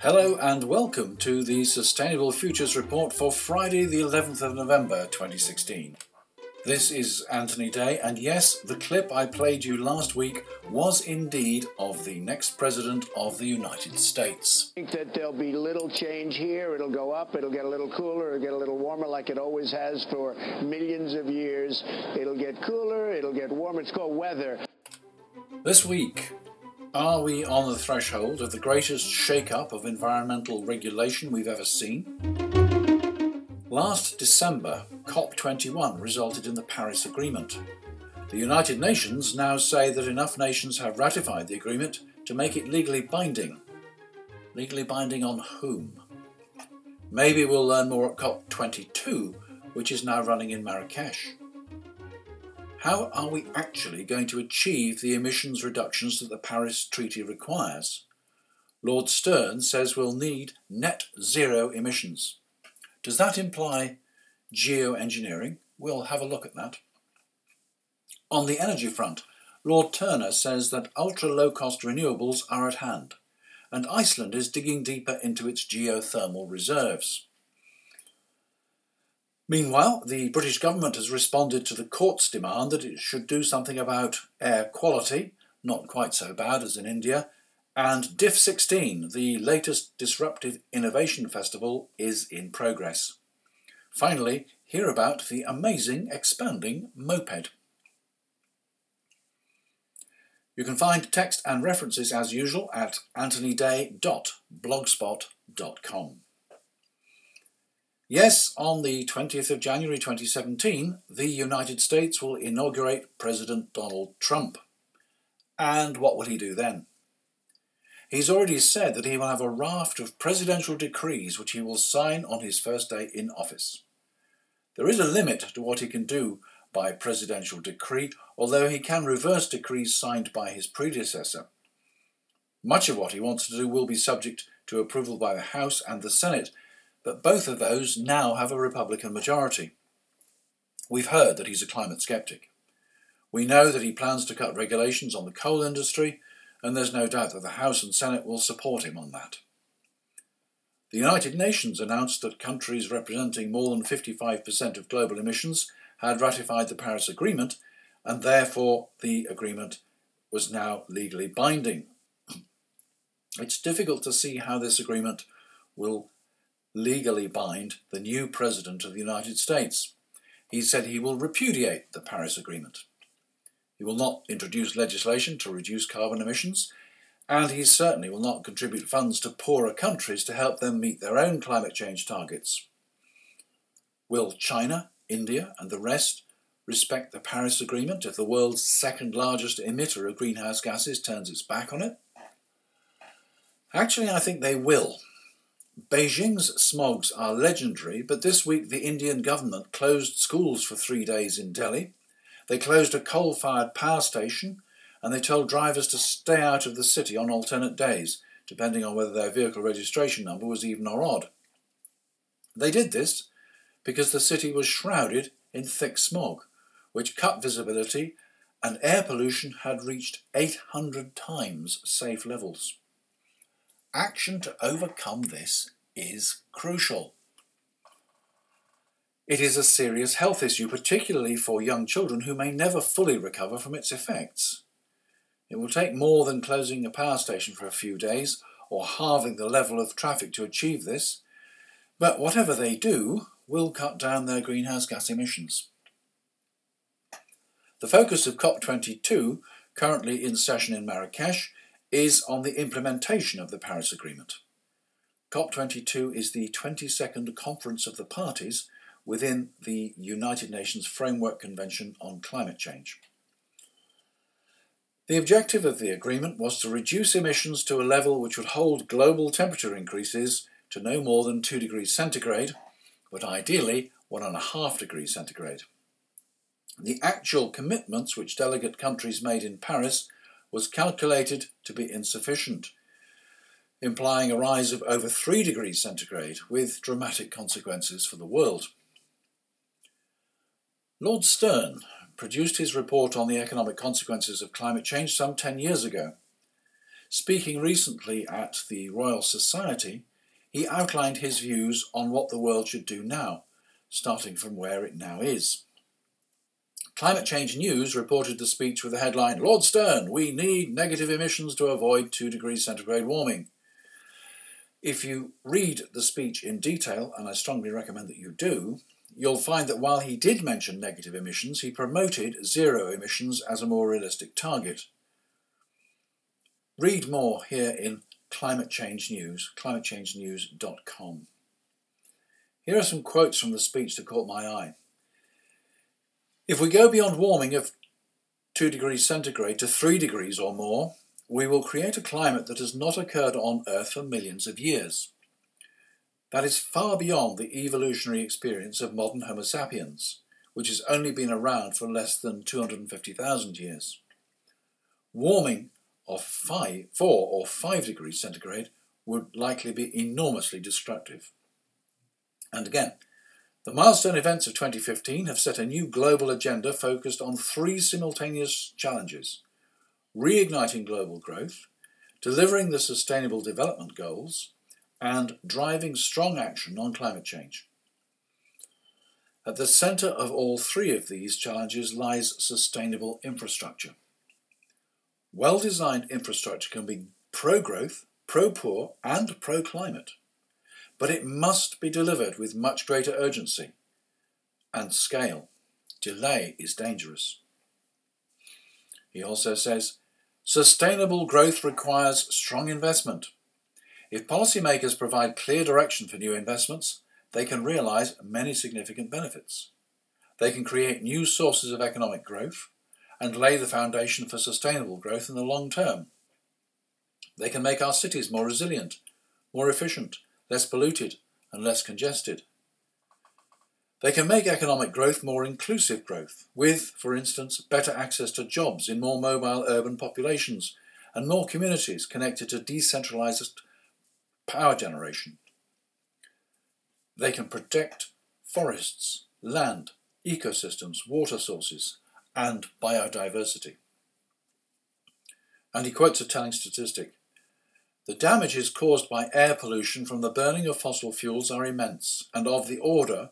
Hello and welcome to the Sustainable Futures Report for Friday, the 11th of November 2016. This is Anthony Day, and yes, the clip I played you last week was indeed of the next President of the United States. I think that there'll be little change here. It'll go up, it'll get a little cooler, it'll get a little warmer like it always has for millions of years. It'll get cooler, it'll get warmer. It's called weather. This week, are we on the threshold of the greatest shake-up of environmental regulation we've ever seen? Last December, COP21 resulted in the Paris Agreement. The United Nations now say that enough nations have ratified the agreement to make it legally binding. Legally binding on whom? Maybe we'll learn more at COP22, which is now running in Marrakech. How are we actually going to achieve the emissions reductions that the Paris Treaty requires? Lord Stern says we'll need net zero emissions. Does that imply geoengineering? We'll have a look at that. On the energy front, Lord Turner says that ultra low cost renewables are at hand, and Iceland is digging deeper into its geothermal reserves. Meanwhile, the British government has responded to the court's demand that it should do something about air quality, not quite so bad as in India, and DIF 16, the latest disruptive innovation festival, is in progress. Finally, hear about the amazing expanding moped. You can find text and references as usual at anthonyday.blogspot.com. Yes, on the 20th of January 2017, the United States will inaugurate President Donald Trump. And what will he do then? He's already said that he will have a raft of presidential decrees which he will sign on his first day in office. There is a limit to what he can do by presidential decree, although he can reverse decrees signed by his predecessor. Much of what he wants to do will be subject to approval by the House and the Senate, but both of those now have a Republican majority. We've heard that he's a climate skeptic. We know that he plans to cut regulations on the coal industry and there's no doubt that the House and Senate will support him on that. The United Nations announced that countries representing more than 55% of global emissions had ratified the Paris Agreement, and therefore the agreement was now legally binding. It's difficult to see how this agreement will legally bind the new President of the United States. He said he will repudiate the Paris Agreement. He will not introduce legislation to reduce carbon emissions, and he certainly will not contribute funds to poorer countries to help them meet their own climate change targets. Will China, India, and the rest respect the Paris Agreement if the world's second largest emitter of greenhouse gases turns its back on it? Actually, I think they will. Beijing's smogs are legendary, but this week the Indian government closed schools for three days in Delhi they closed a coal fired power station and they told drivers to stay out of the city on alternate days, depending on whether their vehicle registration number was even or odd. They did this because the city was shrouded in thick smog, which cut visibility and air pollution had reached 800 times safe levels. Action to overcome this is crucial. It is a serious health issue, particularly for young children who may never fully recover from its effects. It will take more than closing a power station for a few days or halving the level of traffic to achieve this, but whatever they do will cut down their greenhouse gas emissions. The focus of COP22, currently in session in Marrakech, is on the implementation of the Paris Agreement. COP22 is the 22nd Conference of the Parties within the United Nations Framework Convention on Climate Change. The objective of the agreement was to reduce emissions to a level which would hold global temperature increases to no more than 2 degrees centigrade, but ideally 1.5 degrees centigrade. The actual commitments which delegate countries made in Paris was calculated to be insufficient, implying a rise of over 3 degrees centigrade with dramatic consequences for the world. Lord Stern, produced his report on the economic consequences of climate change some 10 years ago. Speaking recently at the Royal Society, he outlined his views on what the world should do now, starting from where it now is. Climate Change News reported the speech with the headline Lord Stern, we need negative emissions to avoid 2 degrees centigrade warming. If you read the speech in detail, and I strongly recommend that you do, you'll find that while he did mention negative emissions, he promoted zero emissions as a more realistic target. Read more here in Climate Change News, climatechangenews.com. Here are some quotes from the speech that caught my eye. If we go beyond warming of 2 degrees centigrade to 3 degrees or more, we will create a climate that has not occurred on Earth for millions of years. That is far beyond the evolutionary experience of modern Homo sapiens, which has only been around for less than 250,000 years. Warming of 5, 4 or 5 degrees centigrade would likely be enormously destructive. And again, the milestone events of 2015 have set a new global agenda focused on three simultaneous challenges reigniting global growth, delivering the Sustainable Development Goals, and driving strong action on climate change. At the centre of all three of these challenges lies sustainable infrastructure. Well designed infrastructure can be pro growth, pro poor, and pro climate but it must be delivered with much greater urgency and scale. Delay is dangerous. He also says sustainable growth requires strong investment. If policymakers provide clear direction for new investments, they can realise many significant benefits. They can create new sources of economic growth and lay the foundation for sustainable growth in the long term. They can make our cities more resilient, more efficient, less polluted, and less congested. They can make economic growth more inclusive growth, with, for instance, better access to jobs in more mobile urban populations and more communities connected to decentralized power generation. They can protect forests, land, ecosystems, water sources, and biodiversity. And he quotes a telling statistic the damages caused by air pollution from the burning of fossil fuels are immense and of the order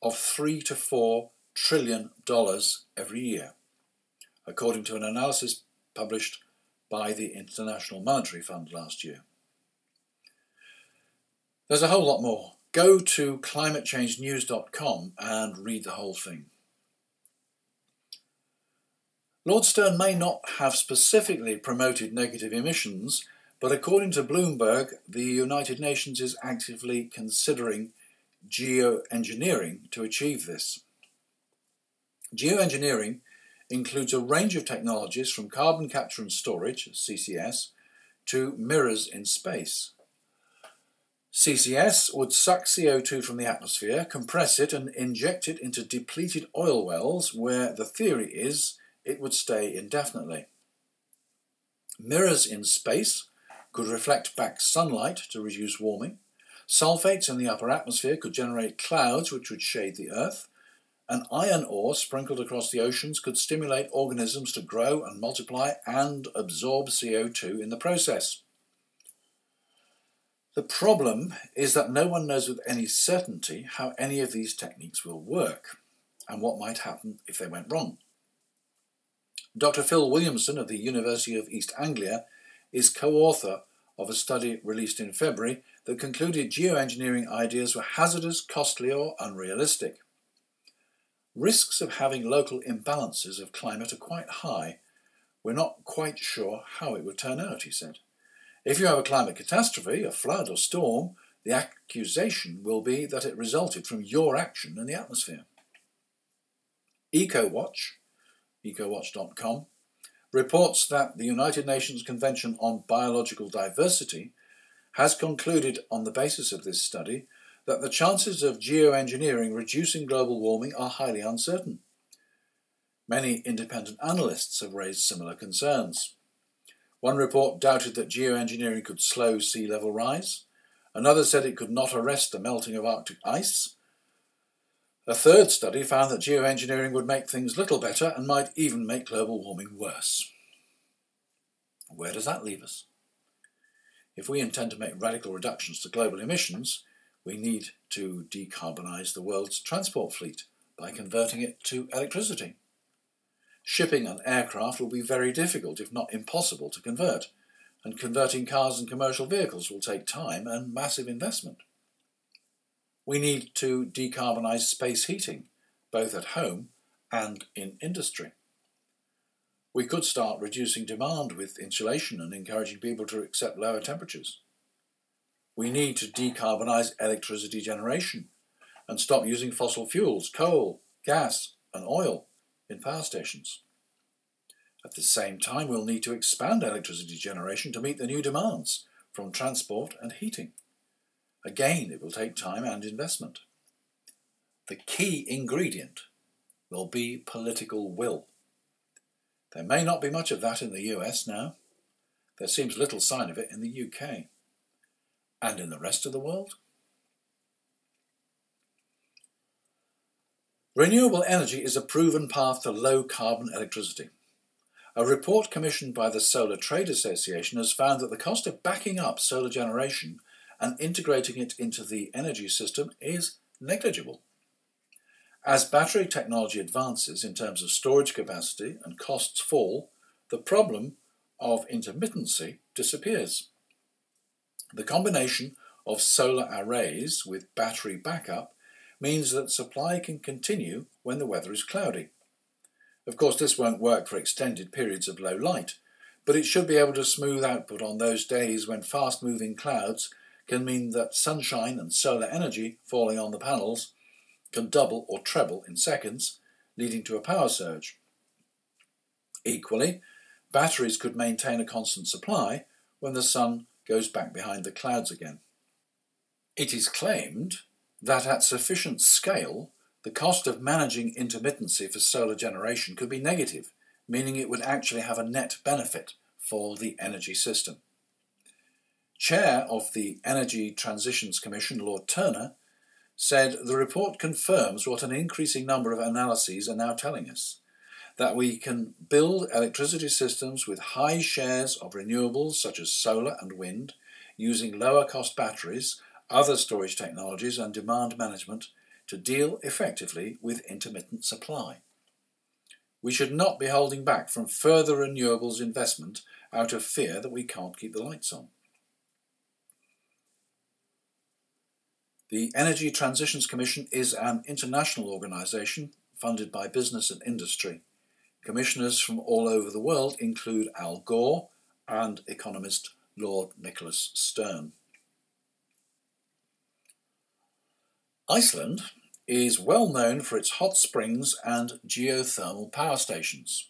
of 3 to 4 trillion dollars every year, according to an analysis published by the International Monetary Fund last year. There's a whole lot more. Go to climatechangenews.com and read the whole thing. Lord Stern may not have specifically promoted negative emissions but according to Bloomberg, the United Nations is actively considering geoengineering to achieve this. Geoengineering includes a range of technologies from carbon capture and storage, CCS, to mirrors in space. CCS would suck CO2 from the atmosphere, compress it, and inject it into depleted oil wells where the theory is it would stay indefinitely. Mirrors in space could reflect back sunlight to reduce warming. Sulfates in the upper atmosphere could generate clouds which would shade the Earth. An iron ore sprinkled across the oceans could stimulate organisms to grow and multiply and absorb CO2 in the process. The problem is that no one knows with any certainty how any of these techniques will work and what might happen if they went wrong. Dr. Phil Williamson of the University of East Anglia is co author of a study released in February that concluded geoengineering ideas were hazardous, costly, or unrealistic. Risks of having local imbalances of climate are quite high. We're not quite sure how it would turn out, he said. If you have a climate catastrophe, a flood or storm, the accusation will be that it resulted from your action in the atmosphere. EcoWatch, ecowatch.com, reports that the United Nations Convention on Biological Diversity has concluded on the basis of this study that the chances of geoengineering reducing global warming are highly uncertain. Many independent analysts have raised similar concerns. One report doubted that geoengineering could slow sea level rise. Another said it could not arrest the melting of Arctic ice. A third study found that geoengineering would make things little better and might even make global warming worse. Where does that leave us? If we intend to make radical reductions to global emissions, we need to decarbonise the world's transport fleet by converting it to electricity. Shipping and aircraft will be very difficult, if not impossible, to convert, and converting cars and commercial vehicles will take time and massive investment. We need to decarbonise space heating, both at home and in industry. We could start reducing demand with insulation and encouraging people to accept lower temperatures. We need to decarbonise electricity generation and stop using fossil fuels, coal, gas, and oil in power stations. At the same time, we'll need to expand electricity generation to meet the new demands from transport and heating. Again, it will take time and investment. The key ingredient will be political will. There may not be much of that in the US now. There seems little sign of it in the UK. And in the rest of the world? Renewable energy is a proven path to low carbon electricity. A report commissioned by the Solar Trade Association has found that the cost of backing up solar generation and integrating it into the energy system is negligible. As battery technology advances in terms of storage capacity and costs fall, the problem of intermittency disappears. The combination of solar arrays with battery backup means that supply can continue when the weather is cloudy. Of course, this won't work for extended periods of low light, but it should be able to smooth output on those days when fast moving clouds can mean that sunshine and solar energy falling on the panels can double or treble in seconds, leading to a power surge. Equally, batteries could maintain a constant supply when the sun goes back behind the clouds again. It is claimed that at sufficient scale, the cost of managing intermittency for solar generation could be negative, meaning it would actually have a net benefit for the energy system. Chair of the Energy Transitions Commission, Lord Turner, said the report confirms what an increasing number of analyses are now telling us that we can build electricity systems with high shares of renewables such as solar and wind using lower cost batteries, other storage technologies, and demand management to deal effectively with intermittent supply. We should not be holding back from further renewables investment out of fear that we can't keep the lights on. The Energy Transitions Commission is an international organisation funded by business and industry. Commissioners from all over the world include Al Gore and economist Lord Nicholas Stern. Iceland is well known for its hot springs and geothermal power stations.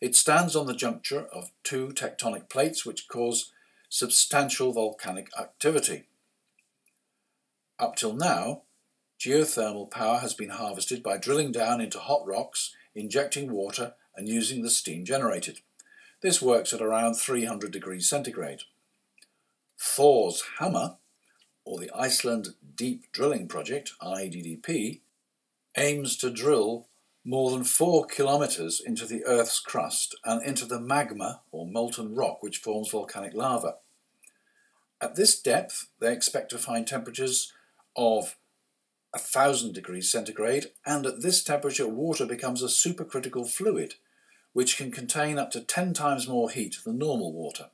It stands on the juncture of two tectonic plates which cause substantial volcanic activity. Up till now, geothermal power has been harvested by drilling down into hot rocks, injecting water, and using the steam generated. This works at around 300 degrees centigrade. Thor's Hammer, or the Iceland Deep Drilling Project, IDDP, aims to drill more than four kilometres into the Earth's crust and into the magma or molten rock which forms volcanic lava. At this depth, they expect to find temperatures of 1000 degrees centigrade, and at this temperature, water becomes a supercritical fluid, which can contain up to 10 times more heat than normal water.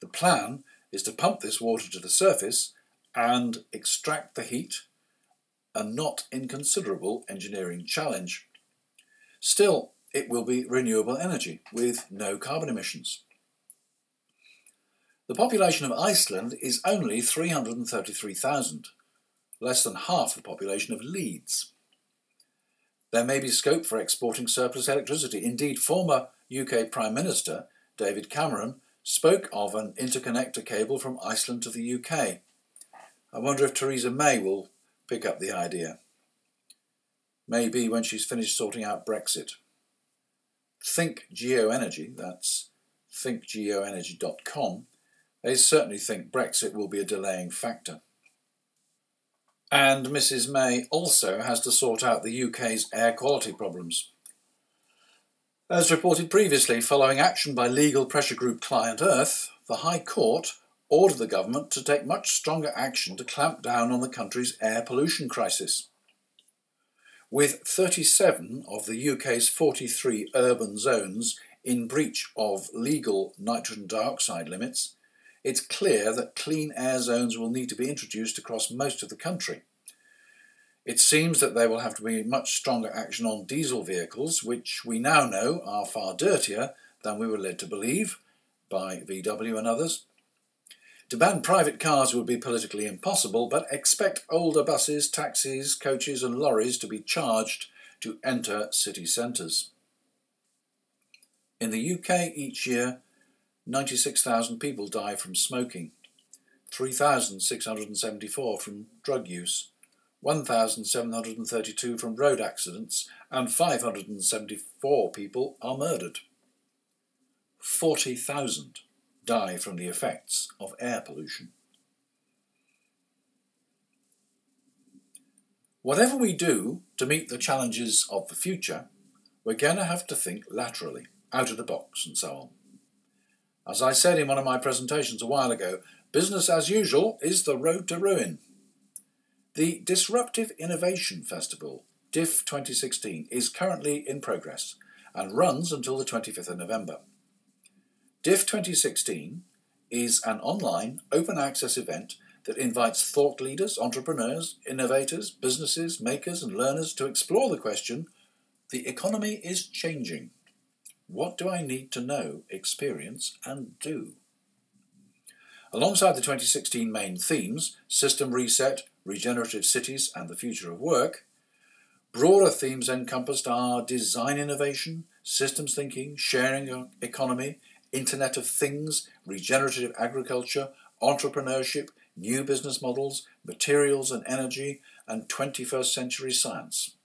The plan is to pump this water to the surface and extract the heat, a not inconsiderable engineering challenge. Still, it will be renewable energy with no carbon emissions. The population of Iceland is only 333,000 less than half the population of Leeds. There may be scope for exporting surplus electricity. Indeed, former UK Prime Minister David Cameron spoke of an interconnector cable from Iceland to the UK. I wonder if Theresa May will pick up the idea. Maybe when she's finished sorting out Brexit. Think Geoenergy, that's thinkgeoenergy.com, they certainly think Brexit will be a delaying factor. And Mrs May also has to sort out the UK's air quality problems. As reported previously, following action by legal pressure group Client Earth, the High Court ordered the government to take much stronger action to clamp down on the country's air pollution crisis. With 37 of the UK's 43 urban zones in breach of legal nitrogen dioxide limits, it's clear that clean air zones will need to be introduced across most of the country. It seems that there will have to be much stronger action on diesel vehicles, which we now know are far dirtier than we were led to believe by VW and others. To ban private cars would be politically impossible, but expect older buses, taxis, coaches, and lorries to be charged to enter city centres. In the UK each year, 96,000 people die from smoking, 3,674 from drug use, 1,732 from road accidents, and 574 people are murdered. 40,000 die from the effects of air pollution. Whatever we do to meet the challenges of the future, we're going to have to think laterally, out of the box, and so on. As I said in one of my presentations a while ago, business as usual is the road to ruin. The Disruptive Innovation Festival, DIF 2016, is currently in progress and runs until the 25th of November. DIF 2016 is an online, open access event that invites thought leaders, entrepreneurs, innovators, businesses, makers, and learners to explore the question the economy is changing. What do I need to know, experience, and do? Alongside the 2016 main themes system reset, regenerative cities, and the future of work broader themes encompassed are design innovation, systems thinking, sharing economy, Internet of Things, regenerative agriculture, entrepreneurship, new business models, materials and energy, and 21st century science.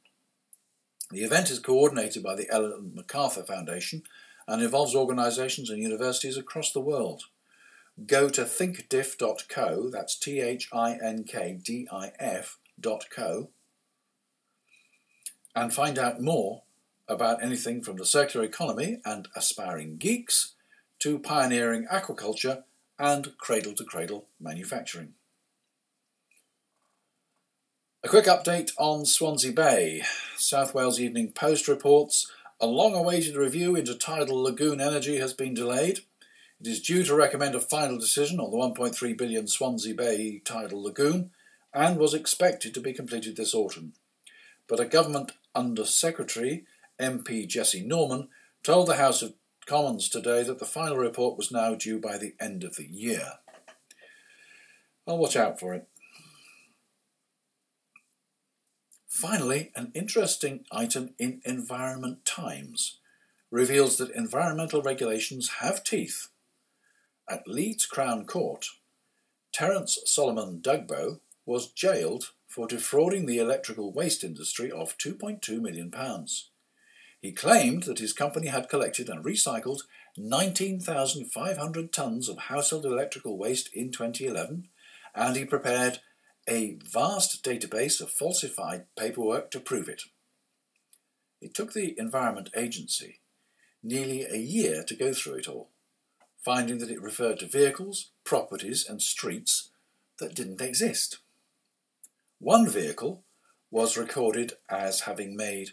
The event is coordinated by the Ellen MacArthur Foundation and involves organisations and universities across the world. Go to thinkdif.co, that's T H I N K D I F.co, and find out more about anything from the circular economy and aspiring geeks to pioneering aquaculture and cradle to cradle manufacturing. A quick update on Swansea Bay. South Wales Evening Post reports a long awaited review into tidal lagoon energy has been delayed. It is due to recommend a final decision on the 1.3 billion Swansea Bay tidal lagoon and was expected to be completed this autumn. But a government under secretary, MP Jesse Norman, told the House of Commons today that the final report was now due by the end of the year. I'll watch out for it. Finally, an interesting item in Environment Times reveals that environmental regulations have teeth. At Leeds Crown Court, Terence Solomon Dugbo was jailed for defrauding the electrical waste industry of £2.2 million. He claimed that his company had collected and recycled 19,500 tonnes of household electrical waste in 2011, and he prepared a vast database of falsified paperwork to prove it. It took the Environment Agency nearly a year to go through it all, finding that it referred to vehicles, properties, and streets that didn't exist. One vehicle was recorded as having made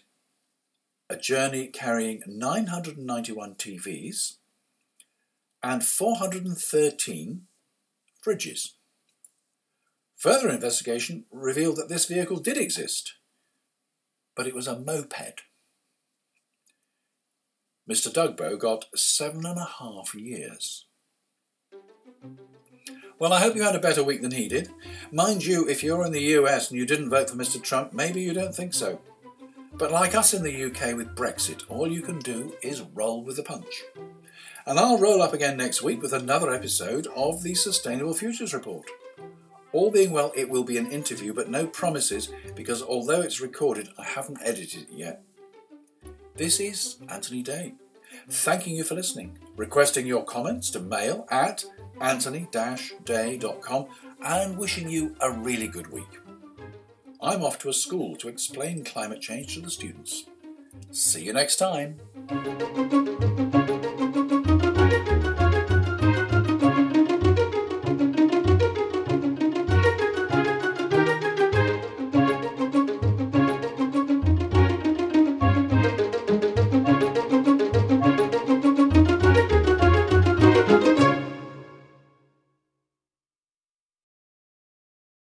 a journey carrying 991 TVs and 413 fridges. Further investigation revealed that this vehicle did exist, but it was a moped. Mr. Dugbo got seven and a half years. Well, I hope you had a better week than he did. Mind you, if you're in the US and you didn't vote for Mr. Trump, maybe you don't think so. But like us in the UK with Brexit, all you can do is roll with the punch. And I'll roll up again next week with another episode of the Sustainable Futures Report. All being well, it will be an interview, but no promises because although it's recorded, I haven't edited it yet. This is Anthony Day, thanking you for listening, requesting your comments to mail at anthony-day.com, and wishing you a really good week. I'm off to a school to explain climate change to the students. See you next time.